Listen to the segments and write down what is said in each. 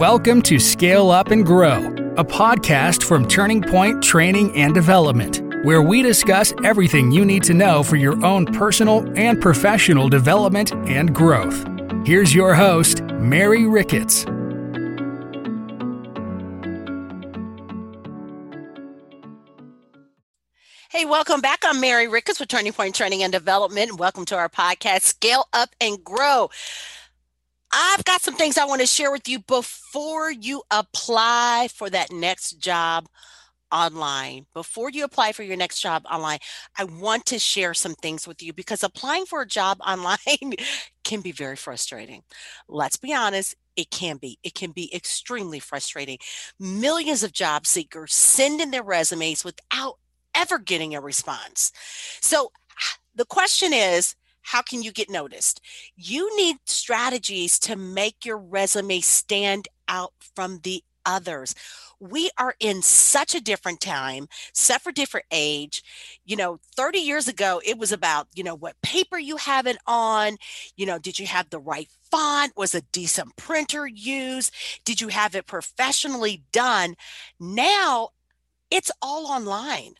Welcome to Scale Up and Grow, a podcast from Turning Point Training and Development, where we discuss everything you need to know for your own personal and professional development and growth. Here's your host, Mary Ricketts. Hey, welcome back. I'm Mary Ricketts with Turning Point Training and Development. Welcome to our podcast, Scale Up and Grow. I've got some things I want to share with you before you apply for that next job online. Before you apply for your next job online, I want to share some things with you because applying for a job online can be very frustrating. Let's be honest, it can be. It can be extremely frustrating. Millions of job seekers send in their resumes without ever getting a response. So the question is, how can you get noticed? You need strategies to make your resume stand out from the others. We are in such a different time, such a different age. You know, 30 years ago, it was about, you know, what paper you have it on. You know, did you have the right font? Was a decent printer used? Did you have it professionally done? Now it's all online.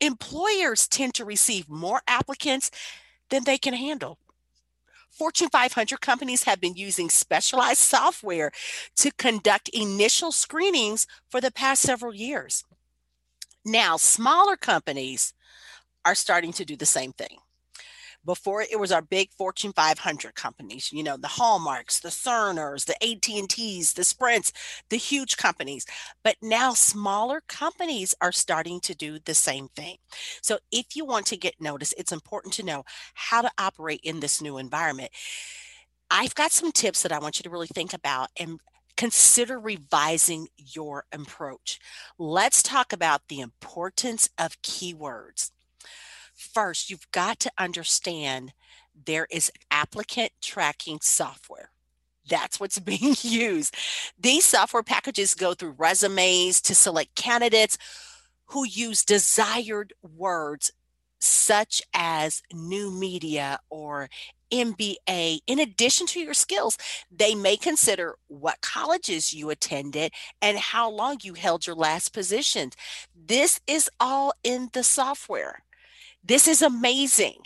Employers tend to receive more applicants than they can handle. Fortune 500 companies have been using specialized software to conduct initial screenings for the past several years. Now, smaller companies are starting to do the same thing. Before it was our big Fortune 500 companies, you know, the Hallmarks, the Cerners, the AT&Ts, the Sprints, the huge companies. But now smaller companies are starting to do the same thing. So if you want to get noticed, it's important to know how to operate in this new environment. I've got some tips that I want you to really think about and consider revising your approach. Let's talk about the importance of keywords. First, you've got to understand there is applicant tracking software. That's what's being used. These software packages go through resumes to select candidates who use desired words such as new media or MBA. In addition to your skills, they may consider what colleges you attended and how long you held your last position. This is all in the software this is amazing.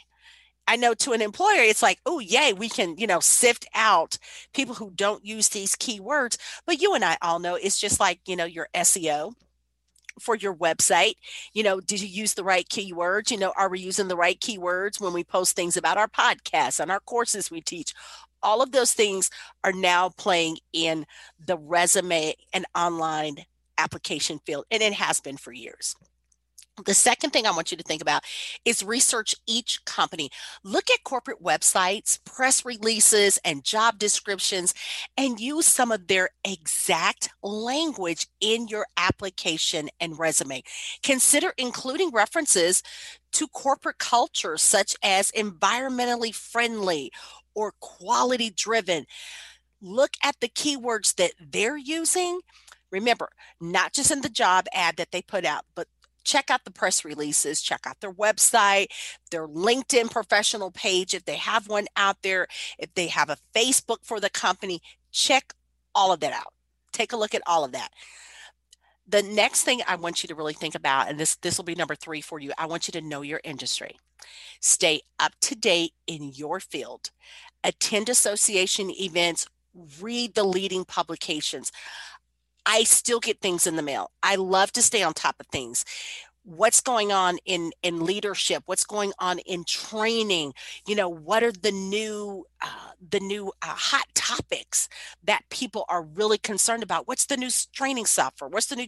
I know to an employer, it's like, oh, yay, we can, you know, sift out people who don't use these keywords. But you and I all know it's just like, you know, your SEO for your website. You know, did you use the right keywords? You know, are we using the right keywords when we post things about our podcasts and our courses we teach? All of those things are now playing in the resume and online application field, and it has been for years. The second thing I want you to think about is research each company. Look at corporate websites, press releases, and job descriptions, and use some of their exact language in your application and resume. Consider including references to corporate culture, such as environmentally friendly or quality driven. Look at the keywords that they're using. Remember, not just in the job ad that they put out, but check out the press releases, check out their website, their LinkedIn professional page, if they have one out there, if they have a Facebook for the company, check all of that out. Take a look at all of that. The next thing I want you to really think about, and this this will be number three for you, I want you to know your industry. Stay up to date in your field. Attend association events, read the leading publications. I still get things in the mail. I love to stay on top of things. What's going on in in leadership? What's going on in training? You know, what are the new uh, the new uh, hot topics that people are really concerned about? What's the new training software? What's the new?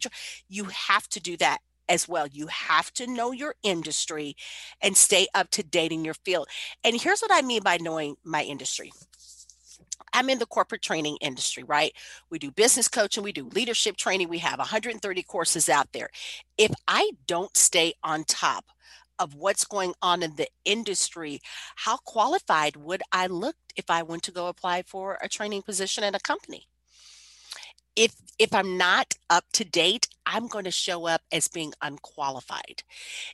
You have to do that as well. You have to know your industry and stay up to date in your field. And here's what I mean by knowing my industry. I'm in the corporate training industry, right? We do business coaching, we do leadership training, we have 130 courses out there. If I don't stay on top of what's going on in the industry, how qualified would I look if I went to go apply for a training position at a company? If if I'm not up to date, I'm going to show up as being unqualified.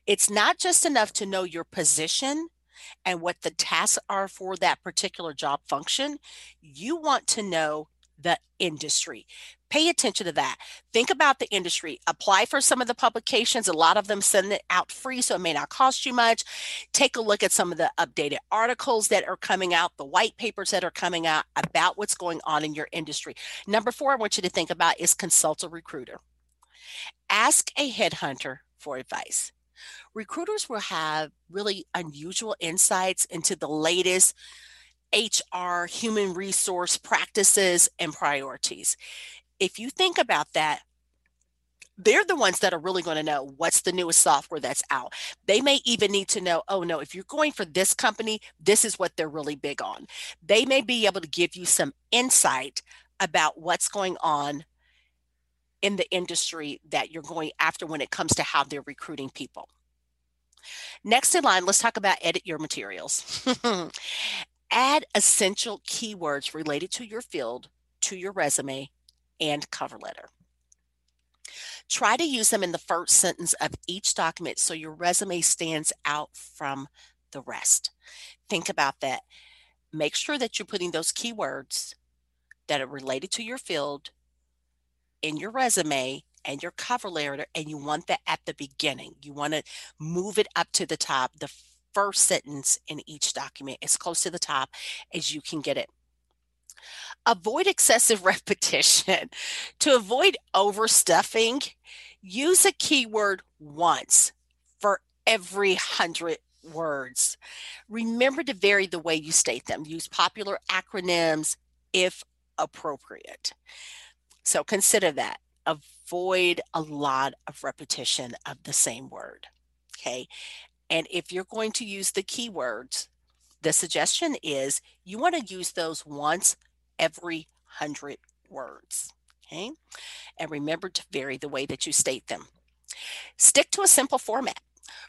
It's not just enough to know your position, and what the tasks are for that particular job function, you want to know the industry. Pay attention to that. Think about the industry. Apply for some of the publications. A lot of them send it out free, so it may not cost you much. Take a look at some of the updated articles that are coming out, the white papers that are coming out about what's going on in your industry. Number four, I want you to think about is consult a recruiter. Ask a headhunter for advice. Recruiters will have really unusual insights into the latest HR, human resource practices, and priorities. If you think about that, they're the ones that are really going to know what's the newest software that's out. They may even need to know, oh no, if you're going for this company, this is what they're really big on. They may be able to give you some insight about what's going on in the industry that you're going after when it comes to how they're recruiting people. Next in line, let's talk about edit your materials. Add essential keywords related to your field to your resume and cover letter. Try to use them in the first sentence of each document so your resume stands out from the rest. Think about that. Make sure that you're putting those keywords that are related to your field in your resume and your cover letter, and you want that at the beginning. You want to move it up to the top. The first sentence in each document as close to the top as you can get it. Avoid excessive repetition. to avoid overstuffing, use a keyword once for every hundred words. Remember to vary the way you state them. Use popular acronyms if appropriate. So consider that. Avoid a lot of repetition of the same word. Okay. And if you're going to use the keywords, the suggestion is you want to use those once every hundred words. Okay. And remember to vary the way that you state them. Stick to a simple format.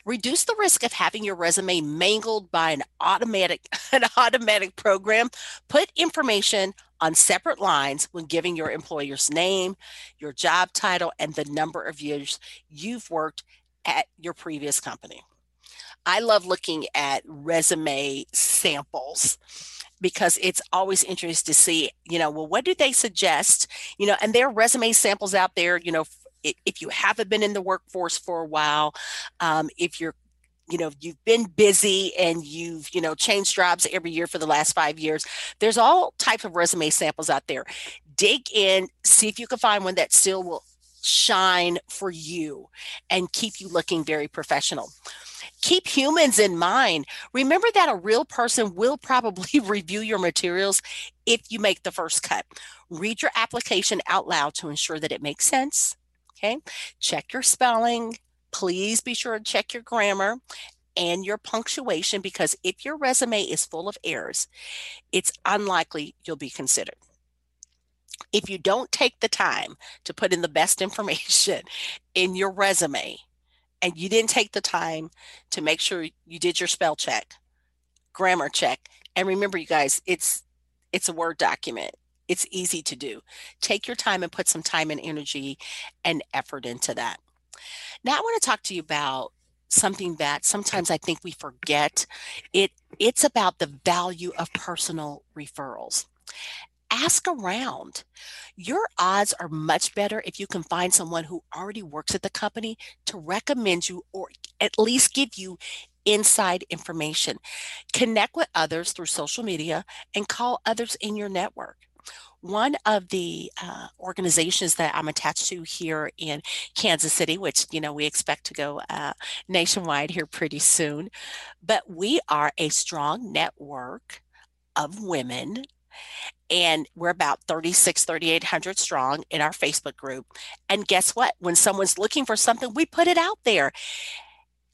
Reduce the risk of having your resume mangled by an automatic an automatic program. Put information on separate lines when giving your employer's name, your job title, and the number of years you've worked at your previous company. I love looking at resume samples because it's always interesting to see, you know, well, what do they suggest? You know, and there are resume samples out there, you know, if you haven't been in the workforce for a while, um, if you're you know you've been busy and you've you know changed jobs every year for the last five years there's all types of resume samples out there dig in see if you can find one that still will shine for you and keep you looking very professional keep humans in mind. Remember that a real person will probably review your materials if you make the first cut. Read your application out loud to ensure that it makes sense. Okay. Check your spelling. Please be sure to check your grammar and your punctuation because if your resume is full of errors, it's unlikely you'll be considered. If you don't take the time to put in the best information in your resume, and you didn't take the time to make sure you did your spell check, grammar check, and remember, you guys, it's it's a Word document. It's easy to do. Take your time and put some time and energy and effort into that. Now, I want to talk to you about something that sometimes I think we forget. It it's about the value of personal referrals ask around. Your odds are much better if you can find someone who already works at the company to recommend you or at least give you inside information. Connect with others through social media and call others in your network. One of the uh, organizations that I'm attached to here in Kansas City, which you know we expect to go uh, nationwide here pretty soon, but we are a strong network of women and we're about 36 3800 strong in our facebook group and guess what? When someone's looking for something we put it out there.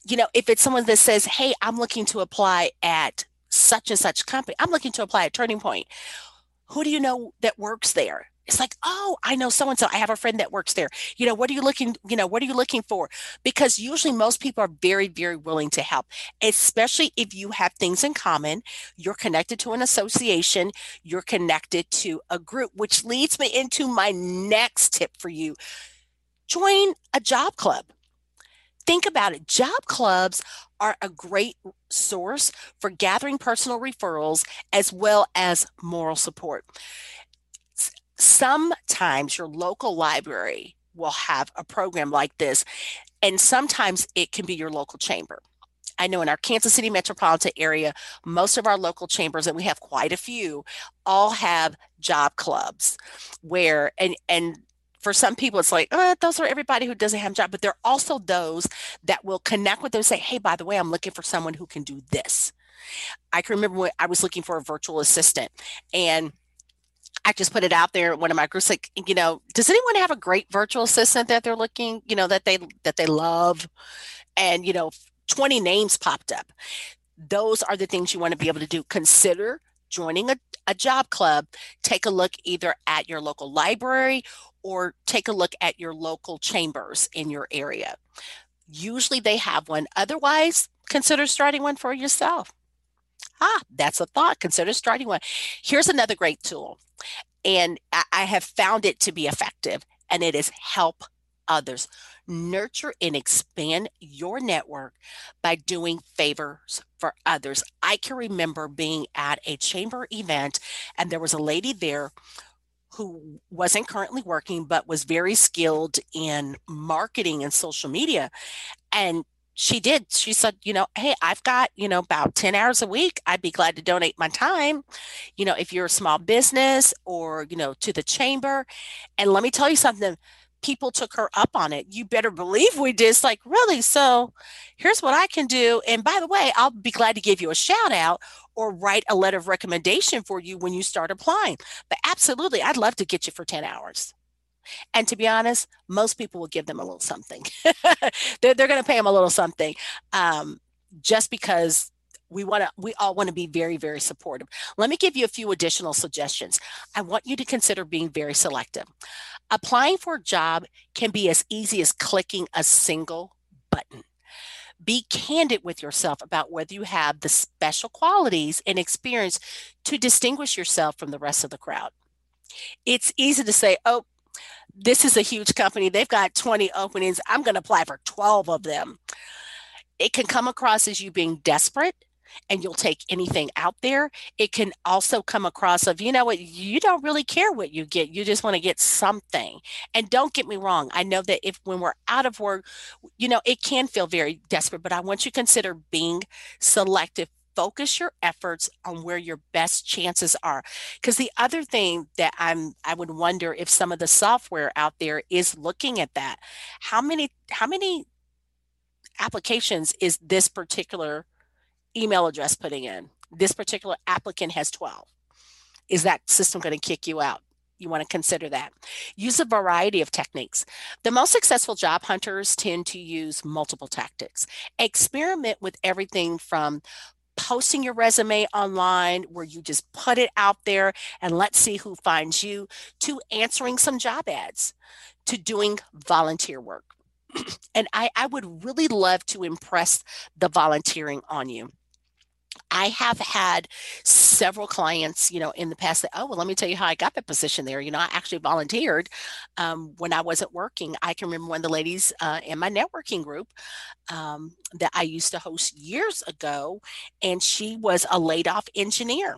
You know if it's someone that says hey i'm looking to apply at such and such company i'm looking to apply at turning point who do you know that works there? It's like oh i know so and so i have a friend that works there. You know what are you looking you know what are you looking for? Because usually most people are very very willing to help especially if you have things in common you're connected to an association you're connected to a group which leads me into my next tip for you. Join a job club. Think about it. Job clubs are a great source for gathering personal referrals as well as moral support sometimes your local library will have a program like this, and sometimes it can be your local chamber. I know in our Kansas City metropolitan area, most of our local chambers, and we have quite a few, all have job clubs where and and for some people it's like oh, those are everybody who doesn't have a job but there are also those that will connect with them say hey by the way i'm looking for someone who can do this. I can remember when i was looking for a virtual assistant and I just put it out there one of my groups like you know does anyone have a great virtual assistant that they're looking you know that they that they love? And you know 20 names popped up. Those are the things you want to be able to do. Consider joining a, a job club. Take a look either at your local library or take a look at your local chambers in your area. Usually they have one. Otherwise consider starting one for yourself. Ah that's a thought. Consider starting one. Here's another great tool and I have found it to be effective, and it is help others. Nurture and expand your network by doing favors for others. I can remember being at a chamber event, and there was a lady there who wasn't currently working but was very skilled in marketing and social media. And she did. She said, you know, hey, I've got, you know, about 10 hours a week. I'd be glad to donate my time, you know, if you're a small business or, you know, to the chamber. And let me tell you something people took her up on it. You better believe we did. It's like, really? So here's what I can do. And by the way, I'll be glad to give you a shout out or write a letter of recommendation for you when you start applying. But absolutely, I'd love to get you for 10 hours. And to be honest, most people will give them a little something. they're they're going to pay them a little something um, just because we want to we all want to be very very supportive let me give you a few additional suggestions i want you to consider being very selective applying for a job can be as easy as clicking a single button be candid with yourself about whether you have the special qualities and experience to distinguish yourself from the rest of the crowd it's easy to say oh this is a huge company. They've got 20 openings. I'm going to apply for 12 of them. It can come across as you being desperate and you'll take anything out there. It can also come across of, you know what, you don't really care what you get. You just want to get something. And don't get me wrong. I know that if when we're out of work, you know, it can feel very desperate, but I want you to consider being selective focus your efforts on where your best chances are because the other thing that i'm i would wonder if some of the software out there is looking at that how many how many applications is this particular email address putting in this particular applicant has 12 is that system going to kick you out you want to consider that. Use a variety of techniques. The most successful job hunters tend to use multiple tactics. Experiment with everything from posting your resume online where you just put it out there and let's see who finds you, to answering some job ads, to doing volunteer work. and I, I would really love to impress the volunteering on you. I have had several clients, you know, in the past that, oh, well, let me tell you how I got the position there. You know, I actually volunteered um, when I wasn't working. I can remember one of the ladies uh, in my networking group um, that I used to host years ago, and she was a laid off engineer.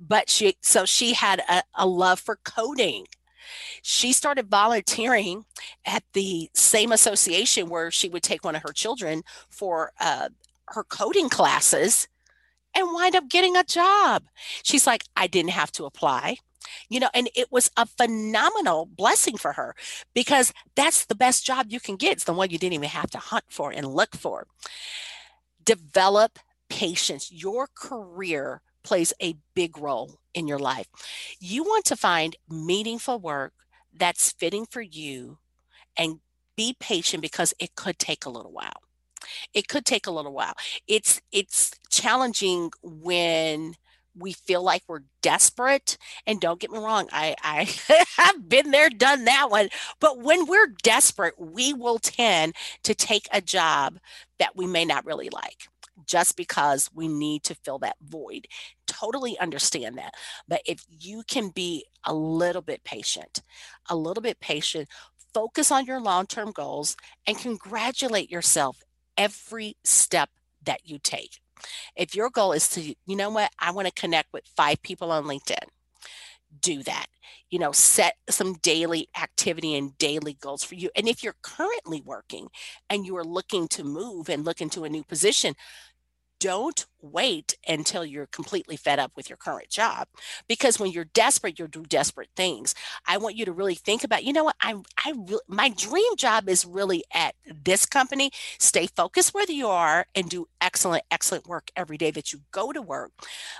But she, so she had a, a love for coding she started volunteering at the same association where she would take one of her children for uh, her coding classes and wind up getting a job. She's like, I didn't have to apply. You know, and it was a phenomenal blessing for her because that's the best job you can get. It's the one you didn't even have to hunt for and look for. Develop patience. Your career plays a big role in your life. You want to find meaningful work that's fitting for you and be patient because it could take a little while it could take a little while. It's it's challenging when we feel like we're desperate and don't get me wrong i i have been there done that one but when we're desperate we will tend to take a job that we may not really like just because we need to fill that void. Totally understand that but if you can be a little bit patient a little bit patient focus on your long-term goals and congratulate yourself every step that you take. If your goal is to, you know what, I want to connect with five people on LinkedIn. do that you know set some daily activity and daily goals for you and if you're currently working and you are looking to move and look into a new position don't wait until you're completely fed up with your current job because when you're desperate you'll do desperate things. I want you to really think about you know what? I i my dream job is really at this company. Stay focused where you are and do excellent excellent work every day that you go to work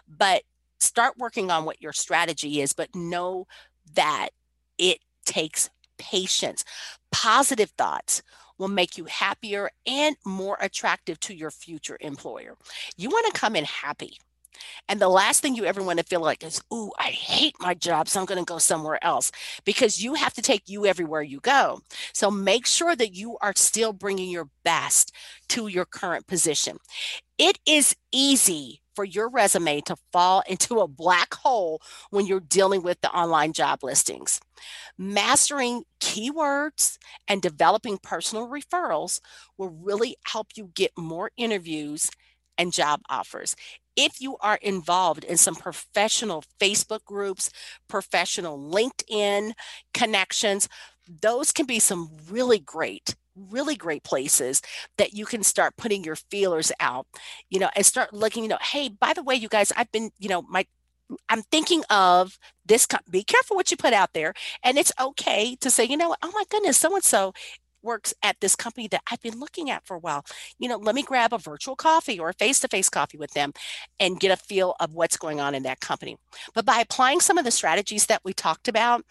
but start working on what your strategy is but know that it takes patience positive thoughts will make you happier and more attractive to your future employer. You want to come in happy. And the last thing you ever want to feel like is, ooh, I hate my job, so I'm going to go somewhere else because you have to take you everywhere you go. So make sure that you are still bringing your best to your current position. It is easy for your resume to fall into a black hole when you're dealing with the online job listings. Mastering keywords and developing personal referrals will really help you get more interviews and job offers. If you are involved in some professional Facebook groups, professional LinkedIn connections, those can be some really great really great places that you can start putting your feelers out, you know, and start looking, you know, hey, by the way, you guys, I've been, you know, my I'm thinking of this. Be careful what you put out there. And it's okay to say, you know, oh my goodness, so and so works at this company that I've been looking at for a while. You know, let me grab a virtual coffee or a face to face coffee with them and get a feel of what's going on in that company. But by applying some of the strategies that we talked about,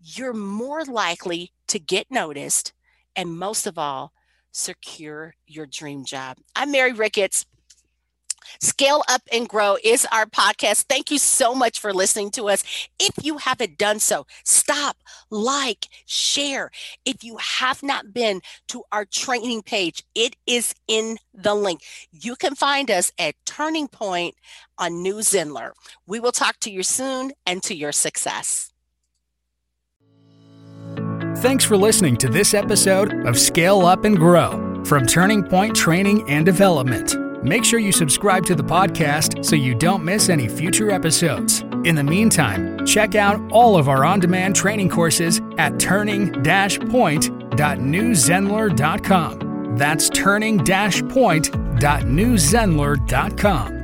you're more likely to get noticed and most of all, secure your dream job. I'm Mary Ricketts. Scale Up and Grow is our podcast. Thank you so much for listening to us. If you haven't done so, stop, like, share. If you have not been to our training page, it is in the link. You can find us at Turning Point on New Zenler. We will talk to you soon and to your success. Thanks for listening to this episode of Scale Up and Grow from Turning Point Training and Development. Make sure you subscribe to the podcast so you don't miss any future episodes. In the meantime, check out all of our on demand training courses at turning point.newzenler.com. That's turning point.newzenler.com.